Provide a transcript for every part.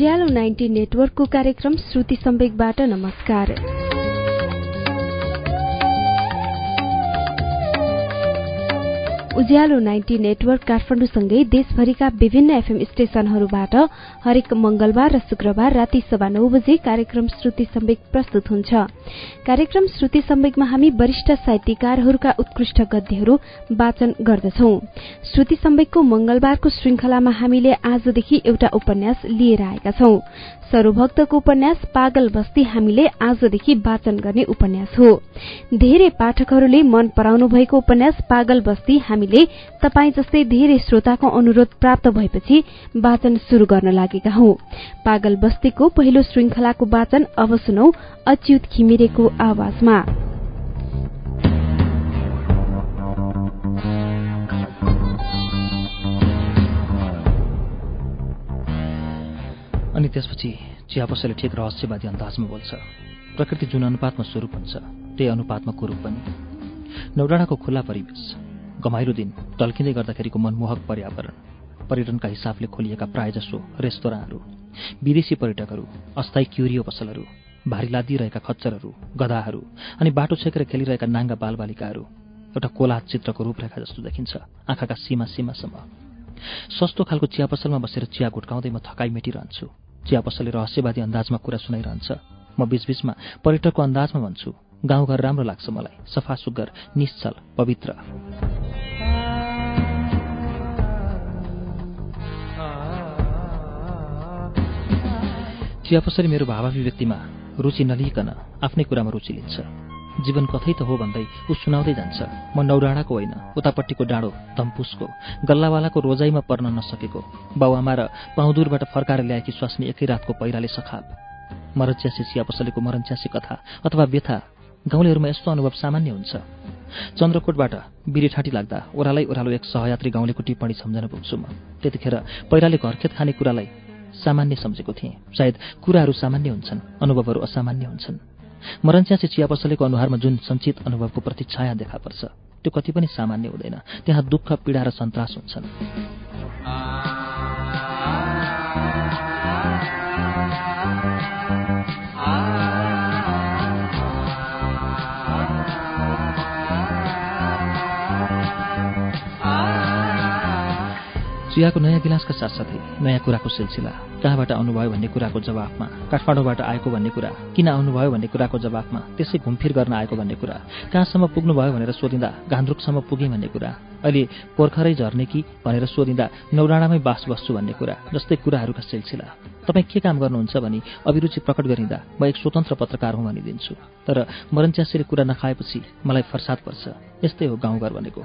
उज्यालो ninety नेटवर्कको कार्यक्रम श्रुति सम्वेकबाट नमस्कार। उज्यालो नाइन्टी नेटवर्क काठमाडौँसँगै देशभरिका विभिन्न एफएम स्टेशनहरूबाट हरेक मंगलबार र शुक्रबार राति सभा नौ बजे कार्यक्रम श्रुति सम्वेक प्रस्तुत हुन्छ। कार्यक्रम श्रुति सम्वेकमा हामी वरिष्ठ साहित्यकारहरूका उत्कृष्ट गद्यहरू वाचन गर्दछौ। श्रुति सम्वेकको मंगलबारको श्रृंखलामा हामीले आजदेखि एउटा उपन्यास लिएर आएका छौं। सरोभक्तको उपन्यास पागल बस्ती हामीले आजदेखि वाचन गर्ने उपन्यास हो। धेरै पाठकहरूले मन पराउनु भएको उपन्यास पागल बस्ती हामीले तपाई जस्तै धेरै श्रोताको अनुरोध प्राप्त भएपछि वाचन शुरू गर्न लागेका हौ। पागल बस्तीको पहिलो श्रृंखलाको वाचन अब सुनौ अच्युत घिमिरेको आवाजमा। अनि त्यसपछि चिया पसले ठिक रहस्यवादी अन्दाजमा बोल्छ। प्रकृति जुन अनुपातमा स्वरूप हुन्छ त्यही अनुपातमा कुरूप पनि। नौडाँडाको खुल्ला परिवेश गमाइलो दिन टल्किँदै गर्दाखेरिको मनमोहक पर्यावरण पर्यटनका हिसाबले खोलिएका प्रायजसो रेस्तोराँहरू विदेशी पर्यटकहरू अस्थायी क्युरियो पसलहरू भारी लादिरहेका खच्चरहरू गधाहरू अनि बाटो छेकेर खेलिरहेका नाङ्गा बालबालिकाहरू एउटा कोलात चित्रको रूपरेखा जस्तो देखिन्छ आँखाका सीमा सीमासम्म। सस्तो खालको चिया पसलमा बसेर चिया गुटकाउँदै म थकाइ मेटिरहन्छु। चिया पसलले रहस्यवादी अंदाजमा कुरा सुनाइरहन्छ। म बीचबीचमा पर्यटकको अन्दाजमा भन्छु गाउँघर राम्रो लाग्छ मलाई। सफा सुग्घर निश्चल पवित्र। चिया पसले मेरो भावाभिव्यक्तिमा रुचि नलिकन आफ्नै कुरामा रुचि लिन्छ। जीवन कथै त हो भन्दै ऊ सुनाउँदै जान्छ। म नौराडाको होइन उतापट्टिको डाँडो धम्पुसको गल्लावालाको रोजाइमा पर्न नसकेको। बाउआमा र पाउँदुरबाट फर्काएर ल्याएकी स्वास्नी एकै रातको पहिराले सखाप। मरच्यासी चिया पसलेको मरच्यासी कथा अथवा व्यथा गाउँलेहरूमा यस्तो अनुभव सामान्य हुन्छ। चन्द्रकोटबाट बिरीठाटी लाग्दा ओह्रालै ओह्रालो एक सहयात्री गाउँलेको टिप्पणी सम्झन पुग्छु म। त्यतिखेर पहिराले घरखेत खाने कुरालाई सामान्य सम्झेको थिएँ। सायद कुराहरू सामान्य हुन्छन् अनुभवहरू असामान्य हुन्छन्। मरन्च्यासे चिया पसलेको अनुहारमा जुन सञ्चित अनुभवको प्रतिच्छाया देखा पर्छ त्यो कति पनि सामान्य हुँदैन। त्यहाँ दुःख पीडा र सन्तास हुन्छन्। चियाको नयाँ गिलासका साथसाथै नयाँ कुराको सिलसिला। कहाँबाट आउनुभयो भन्ने कुराको जवाफमा काठमाडौँबाट आएको भन्ने कुरा किन आउनुभयो भन्ने कुराको जवाफमा त्यसै घुमफिर गर्न आएको भन्ने कुरा कहाँसम्म पुग्नुभयो भनेर सोधिँदा गान्ध्रुकसम्म पुगेँ भन्ने कुरा अहिले पोर्खरै झर्ने कि भनेर सोधिँदा नौराणामै बास बस्छु भन्ने कुरा जस्तै कुराहरूका सिलसिला। तपाईँ के काम गर्नुहुन्छ भनी अभिरुचि प्रकट गरिँदा म एक स्वतन्त्र पत्रकार हुँ भनिदिन्छु। तर मरन्च्यासेरी कुरा नखाएपछि मलाई फर्साद पर्छ। यस्तै हो गाउँघर भनेको।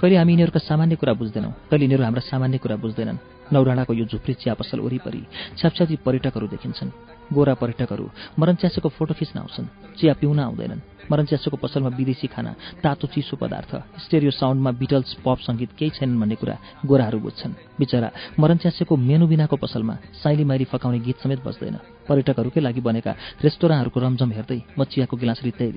कहिले हामी यिनीहरूका सामान्य कुरा बुझ्दैनौँ कहिले यिनीहरू हाम्रा सामान्य कुरा बुझ्दैनन्। नौराणाको यो झुप्री चिया पसल वरिपरि छ्यापछ्यापी पर्यटकहरू देखिन्छन्। गोरा पर्यटकहरू मरनच्यासेको फोटो खिच्न आउँछन्। चिया पिउन आउँदैनन्। मरनच्यासेको पसलमा विदेशी खाना तातो चिसो पदार्थ स्टेरियो साउन्डमा बिटल्स पप सङ्गीत केही छैनन् भन्ने कुरा गोराहरू बुझ्छन्। बिचरा मरनच्यासेको मेनु बिनाको पसलमा साइली माइली फकाउने गीत समेत बस्दैन पर्यटकहरूकै लागि बनेका रेस्टुराँहरूको रमझम हेर्दै म चियाको गिलास रित्दै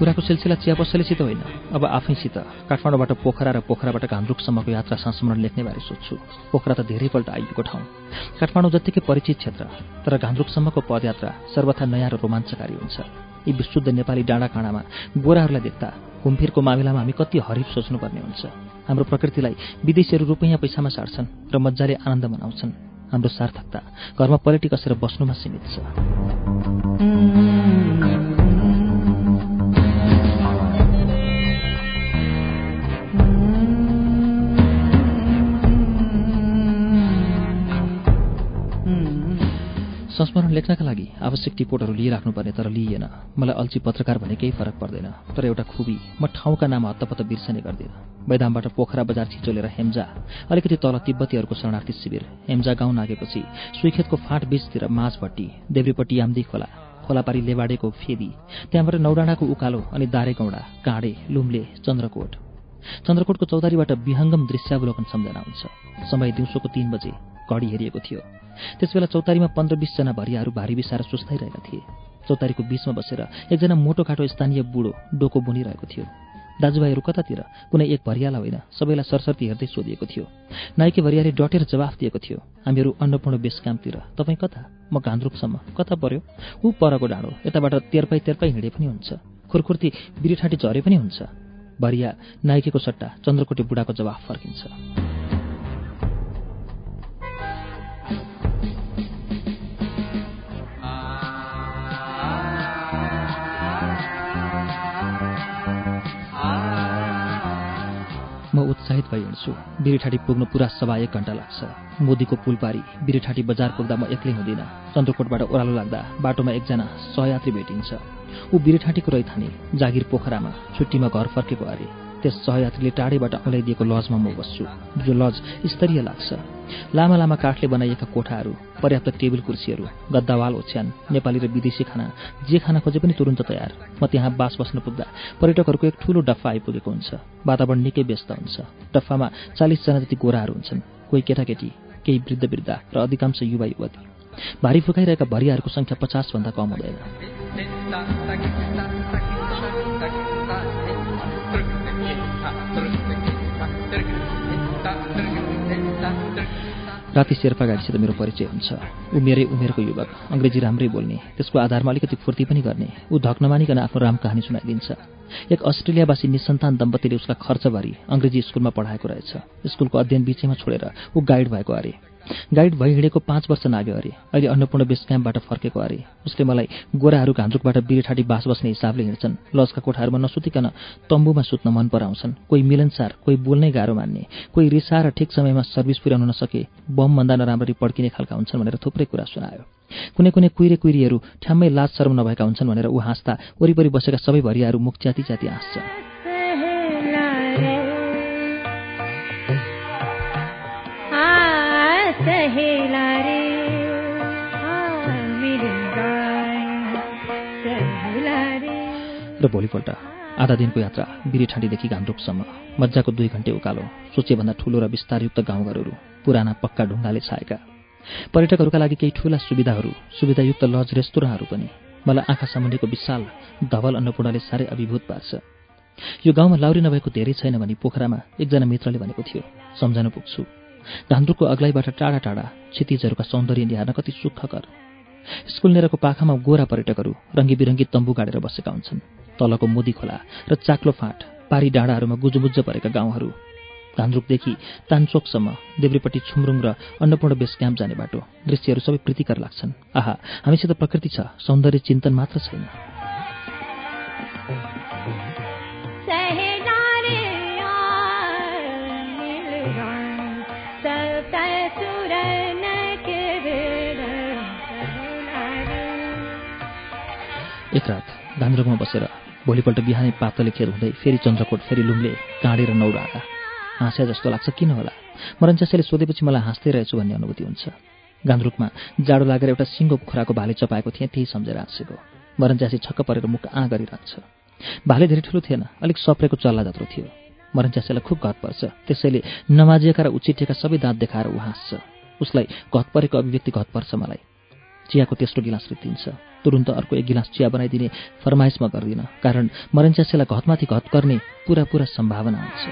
कुराको सिलसिला चिया पसलेसित होइन। अब आफैसित काठमाडौँबाट पोखरा र पोखराबाट घान्द्रुकसम्मको यात्रा संस्मरण लेख्ने बारे सोध्छु। पोखरा त धेरैपल्ट आइएको ठाउँ। काठमाडौँ जत्तिकै परिचित क्षेत्र तर घान्द्रुकसम्मको पदयात्रा सर्वथा नयाँ र रोमाञ्चकारी हुन्छ। यी विशुद्ध नेपाली डाँडा काँडामा गोराहरूलाई देख्दा घुमफिरको मामिलामा हामी कति हरिफ सोच्नुपर्ने हुन्छ। हाम्रो प्रकृतिलाई विदेशीहरू रुपैयाँ पैसामा साट्छन् र मजाले आनन्द मनाउँछन्। हाम्रो सार्थकता घरमा पलेटी कसेर बस्नुमा सीमित छ। संस्मरण लेख्नका लागि आवश्यक टिपोटहरू लिइराख्नुपर्ने तर लिइएन। मलाई अल्छी पत्रकार भने केही फरक पर्दैन तर एउटा खुबी म ठाउँका नाम हत्तपत्त बिर्सने गर्दिनँ। बैदामबाट पोखरा बजार छिचोलेर हेम्जा अलिकति तल तिब्बतीहरूको शरणार्थी शिविर हेम्जा गाउँ नागेपछि सुइखेतको फाँट बीचतिर माझभट्टी देब्रीपट्टि याम्दी खोला खोलापारी लेबाडेको फेदी त्यहाँबाट नौडाँडाको उकालो अनि दारेगौडा काँडे लुम्ले चन्द्रकोट। चन्द्रकोटको चौतारीबाट विहङ्गम दृश्यावलोकन सम्झना हुन्छ। समय दिउँसोको तीन बजे। कडी हेरिएको थियो। त्यसबेला चौतारीमा पन्ध्र बिसजना भरियाहरू भारी बिसाएर सुस्ताइरहेका थिए। चौतारीको बिचमा बसेर एकजना मोटो काटो स्थानीय बुढो डोको बुनिरहेको थियो। दाजुभाइहरू कतातिर? कुनै एक भरियाला होइन। सबैलाई सरसर्ती हेर्दै सोधिएको थियो। नाइके भरियाले डटेर जवाफ दिएको थियो। हामीहरू अन्नपूर्ण बेस क्याम्पतिर तपाईँ कता? म घान्द्रुकसम्म कता पर्यो? ऊ परको डाँडो। यताबाट तेर्पाई तेर्पाई हिँडे पनि हुन्छ। खुरखुर्ती बिरिठाटी झरे पनि हुन्छ। भरिया नाइकेको सट्टा चन्द्रकोटी बुढाको जवाफ फर्किन्छ। म उत्साहित भइ हिँड्छु। बिरेठाटी पुग्नु पुरा सभा एक घन्टा लाग्छ। मोदीको पुल पारी बिरेठाटी बजार पुग्दा म एक्लै हुँदिनँ। चन्द्रकोटबाट ओह्रालो लाग्दा बाटोमा एकजना सहयात्री भेटिन्छ। ऊ बिरेठाटीको रैथाने जागिर पोखरामा छुट्टीमा घर फर्केको अरे। त्यस सहयात्रीले टाढेबाट औलाइदिएको लजमा म बस्छु। जो लज स्तरीय लाग्छ लामा लामा काठले बनाइएका कोठाहरू पर्याप्त टेबल कुर्सीहरू गद्दावाल ओछ्यान नेपाली र विदेशी खाना जे खाना खोजे पनि तुरन्त तयार। म त्यहाँ बास बस्न पुग्दा पर्यटकहरूको एक ठूलो डफा आइपुगेको हुन्छ। वातावरण निकै व्यस्त हुन्छ। डफामा चालिसजना जति गोराहरू हुन्छन् कोही केटाकेटी केही वृद्ध वृद्ध र अधिकांश युवा युवती। भारी फुकाइरहेका भरियाहरूको सङ्ख्या पचासभन्दा कम हुँदैन। राति शेर्पा गाडीसित मेरो परिचय हुन्छ। ऊ मेरै उमेरको युवक अङ्ग्रेजी राम्रै बोल्ने त्यसको आधारमा अलिकति फुर्ती पनि गर्ने ऊ धक नमानिकन आफ्नो राम कहानी सुनाइदिन्छ। एक अस्ट्रेलियावासी निसन्तान दम्पतिले उसलाई खर्चभरि अङ्ग्रेजी स्कुलमा पढाएको रहेछ। स्कुलको अध्ययन बिचैमा छोडेर ऊ गाइड भएको अरे। गाइड भइ हिँडेको पाँच वर्ष नाग्यो अरे। अहिले अन्नपूर्ण बेस क्याम्पबाट फर्केको अरे। उसले मलाई गोराहरू घान्द्रुकबाट बिरेठाटी बास बस्ने हिसाबले हिँड्छन्। लजका कोठाहरूमा नसुतिकन तम्बुमा सुत्न मन पराउँछन्। कोही मिलनसार कोही बोल्नै गाह्रो मान्ने कोही रिसा र ठिक समयमा सर्भिस पुर्याउन नसके बमभन्दा नराम्ररी पड्किने खालका हुन्छन् भनेर थुप्रै कुरा सुनायो। कुनै कुनै कुहिरे कुहिरीहरू ठ्याम्मै लाज शर्म नभएका हुन्छन् भनेर ऊ हाँस्दा वरिपरि बसेका सबै भरियाहरू मुख च्याति च्याति हाँस्छन्। र भोलिपल्ट आधा दिनको यात्रा बिरेठाँडीदेखि घान्द्रुकसम्म मजाको दुई घन्टे उकालो सोचेभन्दा ठुलो र विस्तारयुक्त गाउँघरहरू पुराना पक्का ढुङ्गाले छाएका। पर्यटकहरूका लागि केही ठुला सुविधाहरू सुविधायुक्त लज रेस्तोराँहरू पनि। मलाई आँखा सामुन्नेको विशाल धवल अन्नपूर्णले साह्रै अभिभूत पार्छ। यो गाउँमा लाउरी नभएको धेरै छैन भने पोखरामा एकजना मित्रले भनेको थियो। सम्झन पुग्छु। घान्द्रुकको अग्लाइबाट टाढा टाढा क्षितिजहरूका सौन्दर्य निहार्न कति सुखकर। स्कुल नेरको पाखामा गोरा पर्यटकहरू रङ्गी बिरङ्गी तम्बु गाडेर बसेका हुन्छन्। तलको मोदी खोला र चाक्लो फाँट पारी डाँडाहरूमा गुजुमुज्ज परेका गाउँहरू। धान्द्रुकदेखि तानचोकसम्म देब्रेपट्टि छुमरुङ र अन्नपूर्ण बेस क्याम्प जाने बाटो। दृश्यहरू सबै प्रीतिकर लाग्छन्। आहा हामीसित प्रकृति छ सौन्दर्य चिन्तन मात्र छैन। एक रात धान्द्रुकमा बसेर भोलिपल्ट बिहानै पातले खेर हुँदै फेरि चन्द्रकोट फेरि लुम्ले काँडेर नौडाँदा हाँस्या जस्तो लाग्छ किन होला? मरन्चासेले सोधेपछि मलाई हाँस्दै रहेछु भन्ने अनुभूति हुन्छ। गान्द्रुकमा जाडो लागेर एउटा सिङ्गो कुखुराको भाले चपाएको थिएँ त्यही सम्झेर हाँसेको। मरन्चासे छक्क परेर मुख आँ गरिरहन्छ। भाले धेरै ठुलो थिएन अलिक सप्रेको चल्ला जत्रो थियो। मरन्चासेलाई खुब घत पर्छ। त्यसैले नमाजिएका र उचिटिएका सबै दाँत देखाएर ऊ हाँस्छ। उसलाई घत परेको अभिव्यक्ति घत पर्छ मलाई। चियाको तेस्रो गिलास रित्तिन्छ तुरुन्त अर्को एक गिलास चिया बनाइदिने फरमाइसमा गर्दिनँ कारण मरन्च्यासेलाई घतमाथि घत गर्ने पुरा पुरा सम्भावना हुन्छ।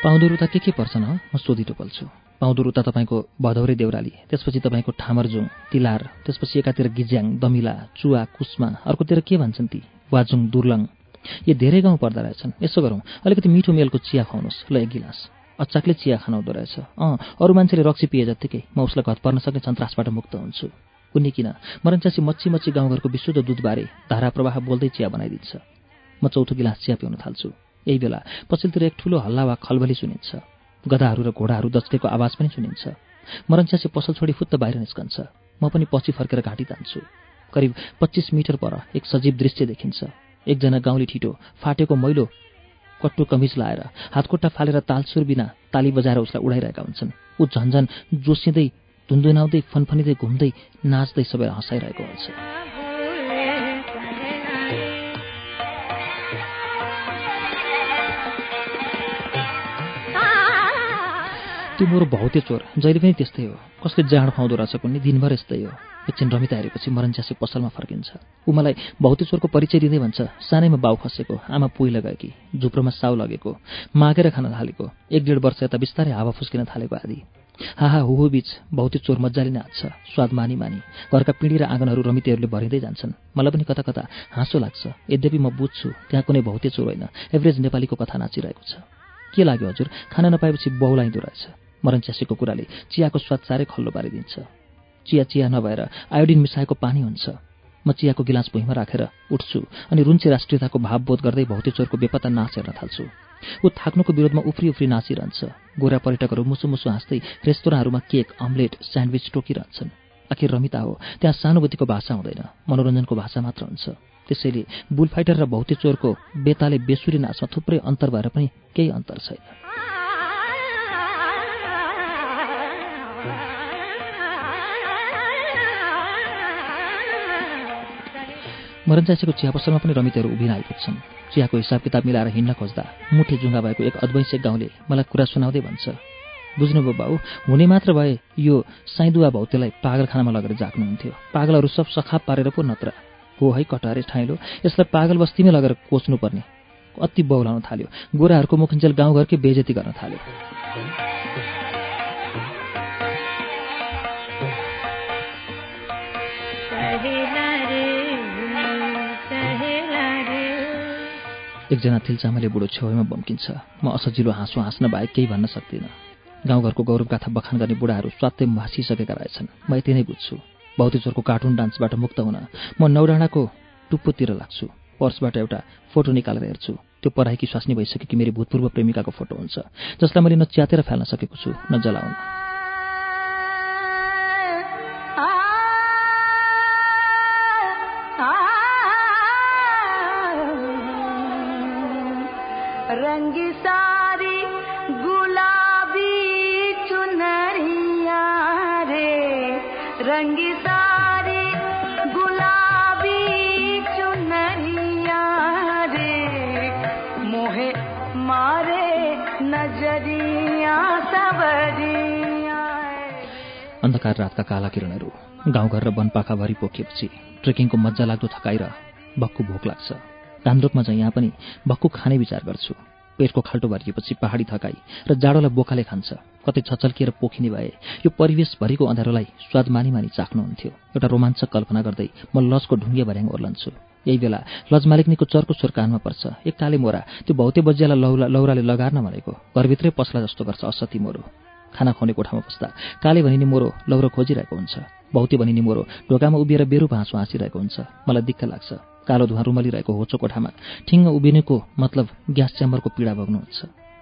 पाउँदुरु त के के पर्छन् म सोधिटो पल्छु। पाउँदुरु त तपाईँको भदौरे देउराली त्यसपछि तपाईँको ठामरजुङ तिलार त्यसपछि एकातिर गिज्याङ दमिला चुवा कुस्मा अर्कोतिर के भन्छन् ती? वाजुङ दुर्लङ यो धेरै गाउँ पर्दा रहेछन्। यसो गरौँ। अलिकति मिठो मेलको चिया खुवाउनुहोस्। ल एक गिलास। अचाकले चिया खानाउँदो रहेछ। अँ अरू मान्छेले रक्सी पिए जत्तिकै म उसलाई घर पर्न सक्ने सन्तासबाट मुक्त हुन्छु। कुनै किन? मरन्चासी मच्छी मच्छी गाउँघरको विशुद्ध दुधबारे धारा प्रवाह बोल्दै चिया बनाइदिन्छ। म चौथो गिलास चिया पिउन थाल्छु। यही बेला पछिल्तिर एक ठुलो हल्ला वा खलबली सुनिन्छ। गधाहरू र घोडाहरू दचकेको आवाज पनि सुनिन्छ। मरन्च्यासी पसल छोडी फुत्त बाहिर निस्कन्छ। म पनि पछि फर्केर घाँटी तान्छु। करिब पच्चिस मिटर पर एक सजीव दृश्य देखिन्छ। एकजना गाउँले ठिटो फाटेको मैलो कट्टु कमिज लाएर हातखुट्टा फालेर तालसुर बिना ताली बजाएर उसलाई उडाइरहेका हुन्छन्। ऊ झन्झन जोसिँदै धुन्दुनाउँदै फनफनिँदै घुम्दै नाच्दै सबैलाई हँसाइरहेको हुन्छ। त्यो मोरो भौते चोर। जहिले पनि त्यस्तै हो। कसले जाँड खुवाउँदो रहेछ कुनै दिनभर यस्तै हो। एकछिन रमिता हेरेपछि मरन्च्यासे पसलमा फर्किन्छ। ऊ मलाई भौते चोरको परिचय दिँदै भन्छ सानैमा बाउ खसेको आमा पुइ लगाएकी झुप्रोमा साउ लगेको मागेर खान थालेको एक डेढ वर्ष यता बिस्तारै हावा फुस्किन थालेको आदि। हाहा हुहु बिच भौते चोर मजाले नाच्छ स्वाद मानी मानी। घरका पिँढी र आँगनहरू रमितेहरूले भरिँदै जान्छन्। मलाई पनि कता कता हाँसो लाग्छ। यद्यपि म बुझ्छु त्यहाँ कुनै भौते चोर होइन। एभरेज नेपालीको कथा नाचिरहेको छ। के लाग्यो हजुर? खाना नपाएपछि बहुलाइँदो रहेछ। मरन च्यासीको कुराले चियाको स्वाद साह्रै खल्लो पारिदिन्छ। चिया चिया नभएर आयोडिन मिसाएको पानी हुन्छ। म चियाको गिलास भुइँमा राखेर उठ्छु अनि रुन्चे राष्ट्रियताको भावबोध गर्दै भौते चोरको बेपत्ता नाच हेर्न थाल्छु। ऊ थाक्नुको विरोधमा उफ्री उफ्री नाचिरहन्छ। गोरा पर्यटकहरू मुसु मुसु हाँस्दै रेस्तोराँहरूमा केक अम्लेट स्यान्डविच टोकिरहन्छन्। आखिर रमिता हो त्यहाँ सानुभूतिको भाषा हुँदैन मनोरञ्जनको भाषा मात्र हुन्छ। त्यसैले बुलफाइटर र भौते चोरको बेताले बेसुरी नाचमा थुप्रै अन्तर भएर पनि केही अन्तर छैन। मरन्चासीको चिया पसलमा पनि रमितहरू उभिन आइपुग्छन् चियाको हिसाब किताब मिलाएर हिँड्न खोज्दा मुठी जुङ्गा भएको एक अद्वैंशे गाउँले मलाई कुरा सुनाउँदै भन्छ। बुझ्नुभयो बाउ हुने मात्र भए यो साइदुवा भौतेलाई पागलखानामा लगेर जाग्नुहुन्थ्यो पागलहरू सब सखाप पारेर पो नत्र। हो है कटारे ठाइलो यसलाई पागल बस्तीमै लगेर कोच्नुपर्ने। अति बौलाउन थाल्यो। गोराहरूको मुखिन्जेल गाउँघरकै बेजेती गर्न थाल्यो। एकजना थिल्चामाले बुढो छेउमा बम्किन्छ। म असजिलो हाँसो हाँस्न बाहेक केही भन्न सक्दिनँ। गाउँघरको गौरवगाथा बखान गर्ने बुढाहरू स्वात्तै भाँसिसकेका रहेछन्। म यति नै बुझ्छु। भौतिचोरको कार्टुन डान्सबाट मुक्त हुन म नौडाँडाको टुप्पोतिर लाग्छु। पर्सबाट एउटा फोटो निकालेर हेर्छु। त्यो पढाइकी स्वास्नी भइसकेकी मेरो भूतपूर्व प्रेमिकाको फोटो हुन्छ जसलाई मैले न च्यातेर फाल्न सकेको छु न जलाउन। अन्धकार रातका काला किरणहरू गाउँघर र वनपाखाभरि पोखिएपछि ट्रेकिङको मजा लाग्दो थकाइ र भक्कु भोक लाग्छ। धान्द्रोपमा चाहिँ यहाँ पनि भक्कु खाने विचार गर्छु। पेटको खाल्टो भरिएपछि पहाडी थकाई र जाडोलाई बोकाले खान्छ। कतै छचल्किएर पोखिने भए यो परिवेशभरिको अँध्यारोलाई स्वाद मानी मानी चाख्नुहुन्थ्यो। एउटा रोमाञ्चक कल्पना गर्दै म लजको ढुङ्गे भर्याङ ओर्लन्छु। यही बेला लज मालिकनीको चर्को स्वर कानमा पर्छ। एक काले मोरा त्यो भौते बजियालाई लौरा लौराले लगार्न भनेको। घरभित्रै पसला जस्तो गर्छ असती मोरो। खाना खुवाउने कोठामा बस्दा काले भनिने मोरो लौरो खोजिरहेको हुन्छ। भौते भनिने मोरो ढोकामा उभिएर बेरु भाँसो हाँसिरहेको हुन्छ। मलाई दिक्क लाग्छ। कालो धुवा रुमलिरहेको होचो कोठामा ठिङ्ग उभिनेको मतलब ग्यास च्याम्बरको पीडा भोग्नुहुन्छ।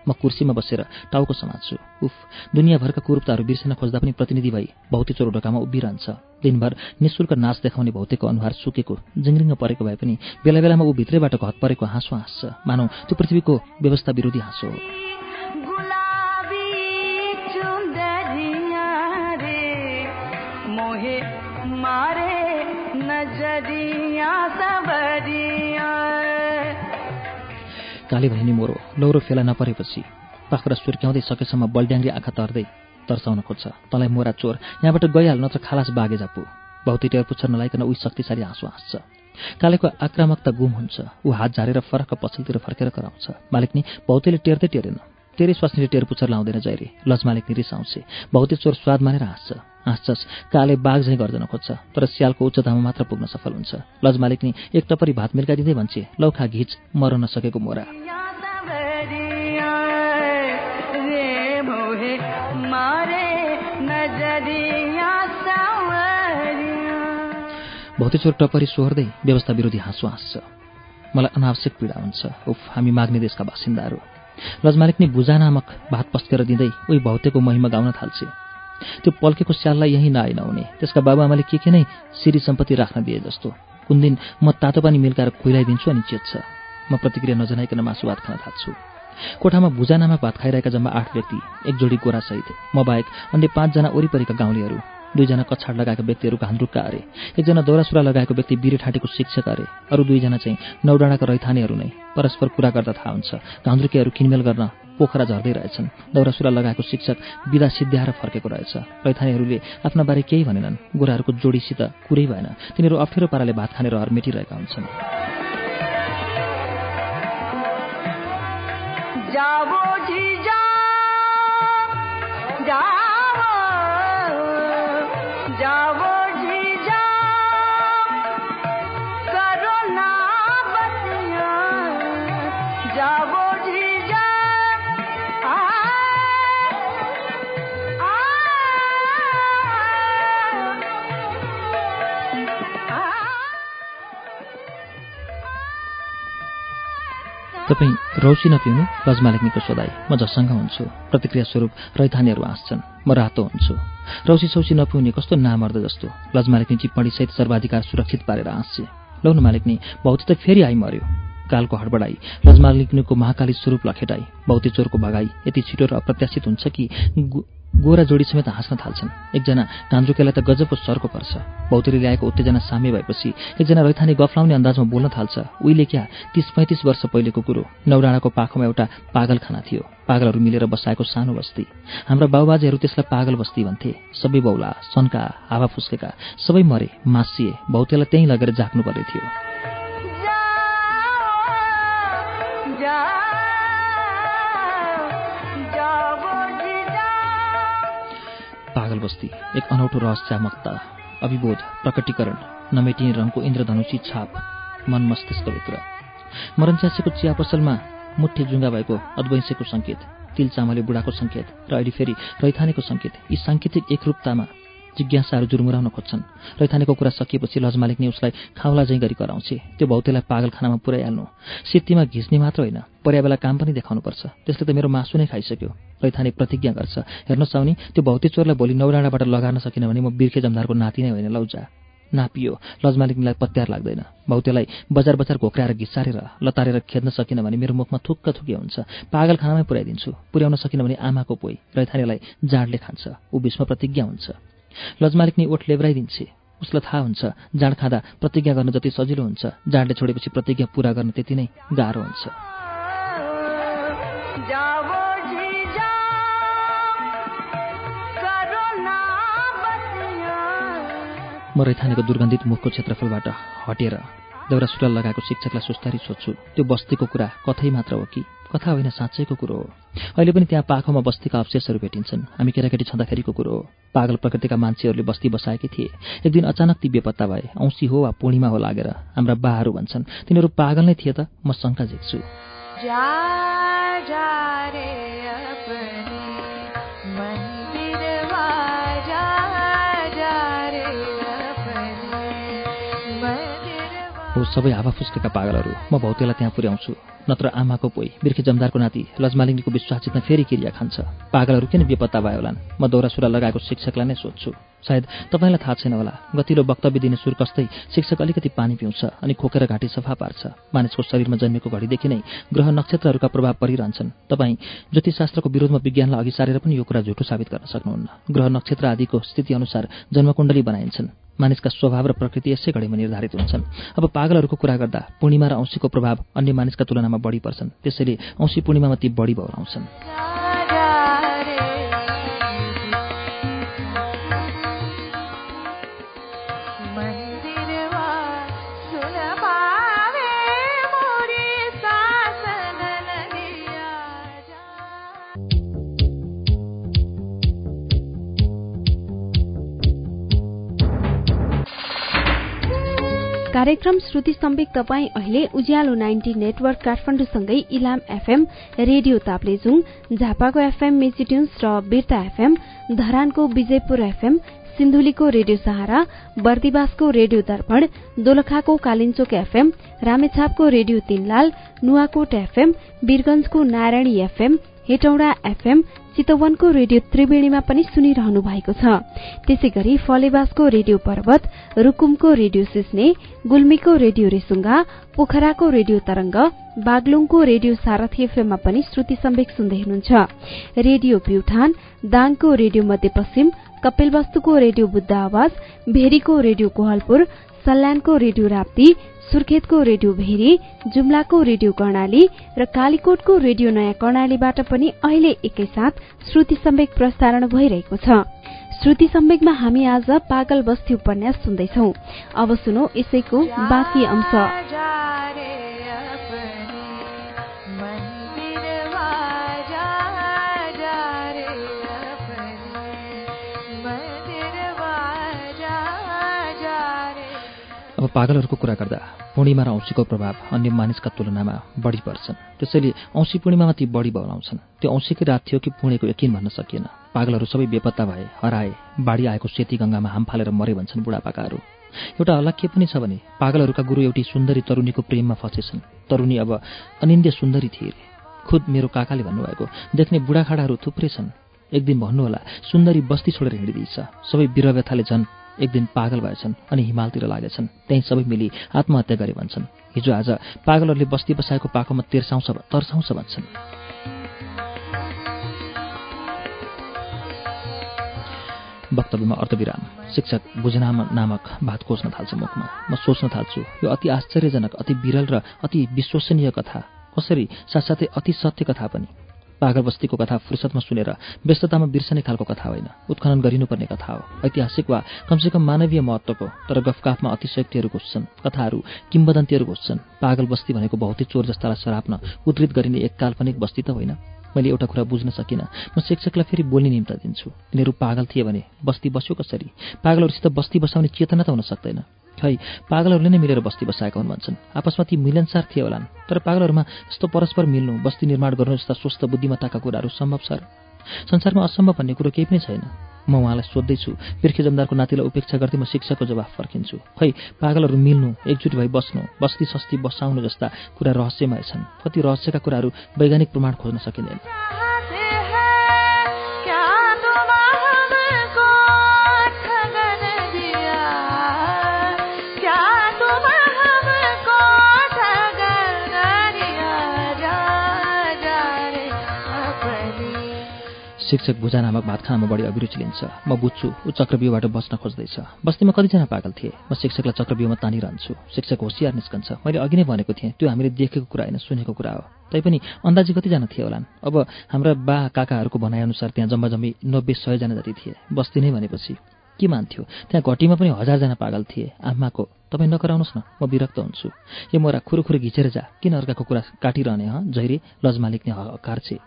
म कुर्सीमा बसेर टाउको समात्छु। उफ दुनियाँभरका कुरूपताहरू बिर्सिन खोज्दा पनि प्रतिनिधि भई भौते चोरो ढोकामा उभिरहन्छ। दिनभर निशुल्क नाच देखाउने भौतेको अनुहार सुकेको जिङ्रिङ्ग परेको भए पनि बेला बेलामा ऊ भित्रैबाट घत परेको हाँसो हाँस्छ। मानौ त्यो पृथ्वीको व्यवस्था विरोधी हाँसो हो। काली भैनी मोरो लौरो फेला नपरेपछि पाखुरा सुर्क्याउँदै सकेसम्म बल्ड्याङ्ग्री आँखा तर्दै तर्साउन खोज्छ। तँलाई मोरा चोर यहाँबाट गइहाल नत्र खालास बागे जापु। भौती टेर पुच्छर नलाइकन उही शक्तिशाली हाँसो हाँस्छ। कालेको आक्रामकता गुम हुन्छ। ऊ हात झारेर फरक पछिल्तिर फर्केर कराउँछ। मालिकनी भौतीले टेर्दै टेरेन। तेरै स्वास्नीले टेर पुच्छर लाउँदैन जैरे लज मालिकनी रिसाउँछ भौते चोर स्वाद मानेर हाँस्छ। हाँस्छस्। काले बाघ झैँ गर्दैन खोज्छ। तर स्यालको उच्चतामा मात्र पुग्न सफल हुन्छ। लज मालिकनी एक टपरी भात मिर्काइदिँदै भन्छे लौखा घिच मर नसकेको मोरा। भौतेश्वर टपरी सोहोर्दै व्यवस्था विरोधी हाँसो हाँस्छ। मलाई अनावश्यक पीडा हुन्छ। उफ हामी माग्ने देशका बासिन्दाहरू। लजमालिक नै बुझा नामक भात पस्केर दिँदै उही भौतेको महिमा गाउन थाल्छे। त्यो पल्केको स्याललाई यहीँ नआइ नहुने त्यसका बाबुआमाले के के नै सिरी सम्पत्ति राख्न दिए जस्तो। कुन दिन म तातो पानी मिल्काएर खुइलाइदिन्छु अनि चेत्छ म प्रतिक्रिया नजनाइकन मासु भात खान थाल्छु। कोठामा भुजानामा भात खाइरहेका जम्मा आठ व्यक्ति एक जोडी गोरासहित म बाहेक अन्य पाँचजना वरिपरिका गाउँलेहरू। दुईजना कछाड लगाएका व्यक्तिहरू घान्द्रुक्का अरे एकजना दौरासुरा लगाएको व्यक्ति बिरेठाँटीको शिक्षक अरे अरू दुईजना चाहिँ नौडाँडाका रैथानेहरू नै परस्पर कुरा गर्दा थाहा हुन्छ घान्द्रुकेहरू किनमेल गर्न पोखरा झर्दै रहेछन्। दौरासुरा लगाएको शिक्षक विदा सिद्ध्याएर फर्केको रहेछ। रैथानेहरूले आफ्ना बारे केही भनेनन् गोराहरूको जोडीसित कुरै भएन। तिनीहरू अप्ठ्यारो पाराले भात खाने रहर मेटिरहेका हुन्छन्। तपाईँ रौसी नपिउनु लजमालिग्नीको सोधाई। म झसङ्ग हुन्छु प्रतिक्रिया स्वरूप रैथानेहरू हाँस्छन् म रातो हुन्छु। रौसी सौसी नपिउने कस्तो नामर्द जस्तो। लजमालिग्नी टिप्पणीसहित सर्वाधिकार सुरक्षित पारेर हाँस्छे लौन मालिकनी भौती त फेरि आइमर्यो कालको हडबडाई लजमालिग्नीको महाकाली स्वरूप लखेटाई भौती चोरको भगाई यति छिटो र अप्रत्याशित हुन्छ कि गोरा जोडी समेत हाँस्न थाल्छन्। एकजना कान्द्रुकेलाई त गजबको सरको पर्छ। भौतेरी ल्याएको उत्तेजना साम्य भएपछि एकजना रैथाने गफलाउने अन्दाजमा बोल्न थाल्छ। उहिले क्या तिस पैँतिस वर्ष पहिलेको कुरो। नौडाँडाको पाखोमा एउटा पागलखाना थियो। पागलहरू मिलेर बसाएको सानो बस्ती। हाम्रा बाबुबाजेहरू त्यसलाई पागल बस्ती भन्थे। सबै बौला सन्का हावा फुस्केका सबै मरे मासिए भौतेलाई त्यहीँ लगेर जाग्नु पर्ने थियो। पागल बस्ती एक अनौठो रहस्यामकता अभिबोध प्रकटीकरण नमेटिने रङको इन्द्रधनुषी छाप मन मस्तिष्कभित्र मरनच्यासीको चिया पसलमा मुठे जुङ्गा भएको अद्वैंसेको सङ्केत तिल चामले बुढाको सङ्केत र अहिले फेरि रैथानेको सङ्केत यी साङ्केतिक एकरूपतामा जिज्ञासाहरू जुर्मुराउन खोज्छन्। रैथानेको कुरा सकिएपछि लजमालिक नै उसलाई खाउला झैँ गरी कराउँछे। त्यो भौतेलाई पागलखानामा पुर्याइहाल्नु। सित्तीमा घिच्ने मात्र होइन पर्या बेला काम पनि देखाउनुपर्छ। त्यसले त मेरो मासु नै खाइसक्यो। रैथाने प्रतिज्ञा गर्छ हेर्न चाउने त्यो भौते चोरलाई भोलि नौडाँडाबाट लगार्न सकिन भने म बिर्खे जमदारको नाति नै होइन लौजा नापियो। लजमालिकलाई पत्यार लाग्दैन। भौतेलाई बजार बजार घोक्राएर घिसारेर लतारेर खेद्न सकिन भने मेरो मुखमा थुक्क थुके हुन्छ। पागलखानामै पुर्याइदिन्छु। पुर्याउन सकिन भने आमाको पोइ। रैथानेलाई जाडले खान्छ। ऊ भीष्म प्रतिज्ञा हुन्छ। लजमालिक नै ओठ लेब्राइदिन्छे। उसलाई थाहा हुन्छ जाँड खाँदा प्रतिज्ञा गर्न जति सजिलो हुन्छ जाँडले छोडेपछि प्रतिज्ञा पुरा गर्न त्यति नै गाह्रो हुन्छ। म रैथानेको दुर्गन्धित मुखको क्षेत्रफलबाट हटेर देउरा सुरुवाल लगाएको शिक्षकलाई सुस्तारी सोध्छु त्यो बस्तीको कुरा कथै मात्र हो कि? कथा होइन साँच्चैको कुरो हो। अहिले पनि त्यहाँ पाखोमा बस्तीका अवशेषहरू भेटिन्छन्। हामी केटाकेटी छँदाखेरिको कुरो हो। पागल प्रकृतिका मान्छेहरूले बस्ती बसाएकै थिए। एक दिन अचानक ती बेपत्ता भए औँसी हो वा पूर्णिमा हो लागेर हाम्रा बाहरू भन्छन्। तिनीहरू पागल नै थिए त म शङ्का झिक्छु। सबै हावा फुस्केका पागलहरू। म भौतेलाई त्यहाँ पुर्याउँछु नत्र आमाको पोइ बिर्खे जमदारको नाति लजमालिनीको विश्वास जित्न फेरि क्रिया खान्छ। पागलहरू किन बेपत्ता भयो होलान्? म दौरासुरा लगाएको शिक्षकलाई नै सोध्छु। सायद तपाईँलाई थाहा छैन होला गतिलो वक्तव्य दिने सुर कस्तै शिक्षक अलिकति पानी पिउँछ अनि खोकेर घाँटी सफा पार्छ। मानिसको शरीरमा जन्मेको घडीदेखि नै ग्रह नक्षत्रहरूका प्रभाव परिरहन्छन्। तपाईँ ज्योतिषशास्त्रको विरोधमा विज्ञानलाई अघि सारेर पनि यो कुरा झुटो साबित गर्न सक्नुहुन्न। ग्रह नक्षत्र आदिको स्थिति अनुसार जन्मकुण्डली बनाइन्छन्। मानिसका स्वभाव र प्रकृति यसै घडीमा निर्धारित हुन्छन्। अब पागलहरूको कुरा गर्दा पूर्णिमा र औँसीको प्रभाव अन्य मानिसका तुलनामा बढी पर्छन्। त्यसैले औँसी पूर्णिमामा ती बढी बौराउँछन् कार्यक्रम श्रुति सम्वेक तपाईँ अहिले उज्यालो नाइन्टी नेटवर्क काठमाडौँसँगै इलाम एफएम रेडियो ताप्लेजुङ झापाको एफएम मेचिट्युन्स र बिर्ता एफएम धरानको विजयपुर एफएम सिन्धुलीको रेडियो सहारा बर्दिवासको रेडियो दर्पण दोलखाको कालिन्चोक एफएम रामेछापको रेडियो तीनलाल नुवाकोट एफएम वीरगंजको नारायणी एफएम हेटौडा एफएम चितवनको रेडियो त्रिवेणीमा पनि सुनिरहनु भएको छ। त्यसै गरी फलेवासको रेडियो पर्वत रूकुमको रेडियो सिस्ने गुल्मीको रेडियो रेसुङ्गा पोखराको रेडियो तरंग बागलुङको रेडियो सारथी एफएममा पनि श्रुति सम्वेक सुन्दै हुनुहुन्छ। रेडियो प्युठान दाङको रेडियो मध्यपश्चिम कपिलवस्तुको रेडियो बुद्ध आवाज भेरीको रेडियो कोहलपुर सल्यानको रेडियो राप्ती सुर्खेतको रेडियो भेरी जुम्लाको रेडियो कर्णाली र कालीकोटको रेडियो नयाँ कर्णालीबाट पनि अहिले एकैसाथ श्रुति सम्वेक प्रसारण भइरहेको छ। श्रुति सम्वेकमा हामी आज पागल बस्ती उपन्यास सुन्दैछौ। अब सुनौ यसैको बाँकी अंश। अब पागलहरूको कुरा गर्दा पूर्णिमा र औँसीको प्रभाव अन्य मानिसका तुलनामा बढी पर्छन्। त्यसैले औँसी पूर्णिमामा ती बढी बलाउँछन्। त्यो औँसीकै रात थियो कि पुणेको यकिन भन्न सकिएन। पागलहरू सबै बेपत्ता भए हराए बाढी आएको सेती गङ्गामा हाम फालेर मरे भन्छन् बुढापाकाहरू। एउटा अलग के पनि छ भने पागलहरूका गुरु एउटी सुन्दरी तरुणीको प्रेममा फँसेछन्। तरुणी अब अनिन्द्य सुन्दरी थिए खुद मेरो काकाले भन्नुभएको देख्ने बुढाखाडाहरू थुप्रै छन्। एक दिन भन्नुहोला सुन्दरी बस्ती छोडेर हिँडिदिएछ सबै बिरव्यथाले झन् एक दिन पागल भएछन् अनि हिमालतिर लागेछन्। त्यहीँ सबै मिली आत्महत्या गरे भन्छन्। हिजो आज पागलहरूले बस्ती बसाएको पाखोमा तेर्साउँछ तर्साउँछ भन्छन्। वक्तव्यमा अर्धविराम शिक्षक बुझनाम नामक भात खोज्न थाल्छ मुखमा। म सोच्न थाल्छु यो अति आश्चर्यजनक अति विरल र अति विश्वसनीय कथा। कसरी साथसाथै अति सत्य कथा पनि। पागल बस्तीको कथा फुर्सदमा सुनेर व्यस्ततामा बिर्सने खालको कथा होइन। उत्खनन गरिनुपर्ने कथा हो। ऐतिहासिक वा कमसेकम मानवीय महत्त्वको तर गफकाफमा अतिशक्तिहरू घुस्छन्। कथाहरू किम्बदन्तीहरू पागल बस्ती भनेको भौतिक चोर जस्तालाई सराप्न उद्धित गरिने एक काल्पनिक बस्ती त होइन। मैले एउटा कुरा बुझ्न सकिनँ। म शिक्षकलाई फेरि बोल्ने निम्ता दिन्छु। यिनीहरू पागल थिए भने बस्ती बस्यो कसरी? पागलहरूसित बस्ती बसाउने चेतना त हुन सक्दैन। खै पागलहरूले नै मिलेर बस्ती बसाएका हुन् भन्छन्। आपसमा ती मिलनसार थिए होलान्। तर पागलहरूमा यस्तो परस्पर मिल्नु बस्ती निर्माण गर्नु जस्ता स्वस्थ बुद्धिमत्ताका कुराहरू सम्भव छ संसारमा असम्भव भन्ने कुरो केही पनि छैन। म उहाँलाई सोध्दैछु बिर्खे जमदारको नातिलाई उपेक्षा गर्दै म शिक्षकको जवाफ फर्किन्छु। खै पागलहरू मिल्नु एकजुट भई बस्नु बस्ती सस्ती बसाउनु जस्ता कुरा रहस्यमय छन्। कति रहस्यका कुराहरू वैज्ञानिक प्रमाण खोज्न सकिँदैन। शिक्षक भुजा नामक भात खानामा बढी अभिरुचि लिन्छ। म बुझ्छु ऊ चक्रव्यूहबाट बस्न खोज्दैछ। बस्तीमा कतिजना पागल थिए? म शिक्षकलाई चक्रव्यूहमा तानिरहन्छु। शिक्षक होसियार निस्कन्छ। मैले अघि नै भनेको थिएँ त्यो हामीले देखेको कुरा होइन सुनेको कुरा हो। तैपनि अन्दाजी कतिजना थिए होलान्? अब हाम्रा बा काकाहरूको भनाइअनुसार त्यहाँ जम्मा जम्मी नब्बे सयजना जति थिए। बस्ती नै भनेपछि के मान्थ्यो? त्यहाँ घटीमा पनि हजारजना पागल थिए। आमाको तपाईँ नकराउनुहोस् न म विरक्त हुन्छु। यो मोरा खुरुखुरु घिचेर जा। किन अर्काको कुरा काटिरहने ह? जहिले लजमालिकने हकार छे।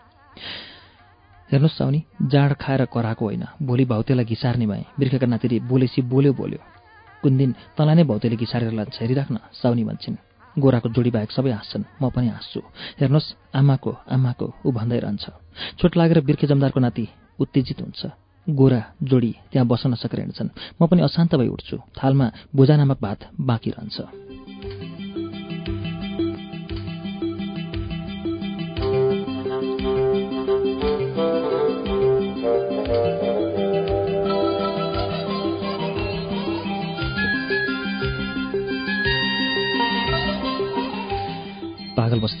हेर्नुहोस् साउनी जाँड खाएर कराएको होइन। भोलि भाउतेलाई घिसार्ने भए। बिर्खेका नातिरी बोलेसी बोल्यो बोल्यो। कुन दिन तँलाई नै भाउतेले घिसारेर झेरिराख्न साउनी भन्छन्। गोराको जोडी बाहेक सबै हाँस्छन् म पनि हाँस्छु। हेर्नुहोस् आमाको आमाको ऊ भन्दै रहन्छ। चोट लागेर बिर्खे जमदारको नाति उत्तेजित हुन्छ। गोरा जोडी त्यहाँ बस्न नसकेर हिँड्छन्। म पनि अशान्त भई उठ्छु। थालमा बोजा नामक भात बाँकी रहन्छ।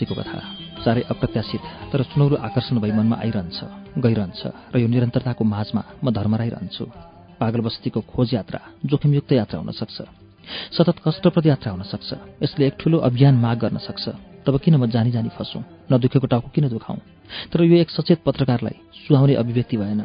बस्तीको कथा साह्रै अप्रत्याशित तर सुनौरो आकर्षण भई मनमा आइरहन्छ गइरहन्छ र यो निरन्तरताको माझमा म धर्मराइरहन्छु पागल बस्तीको खोज यात्रा जोखिमयुक्त यात्रा हुन सक्छ। सतत कष्टप्रद यात्रा हुन सक्छ। यसले एक ठुलो अभियान माग गर्न सक्छ। तब किन म जानी जानी फसौँ नदुखेको टाउको किन दुखाउँ? तर यो एक सचेत पत्रकारलाई सुहाउने अभिव्यक्ति भएन।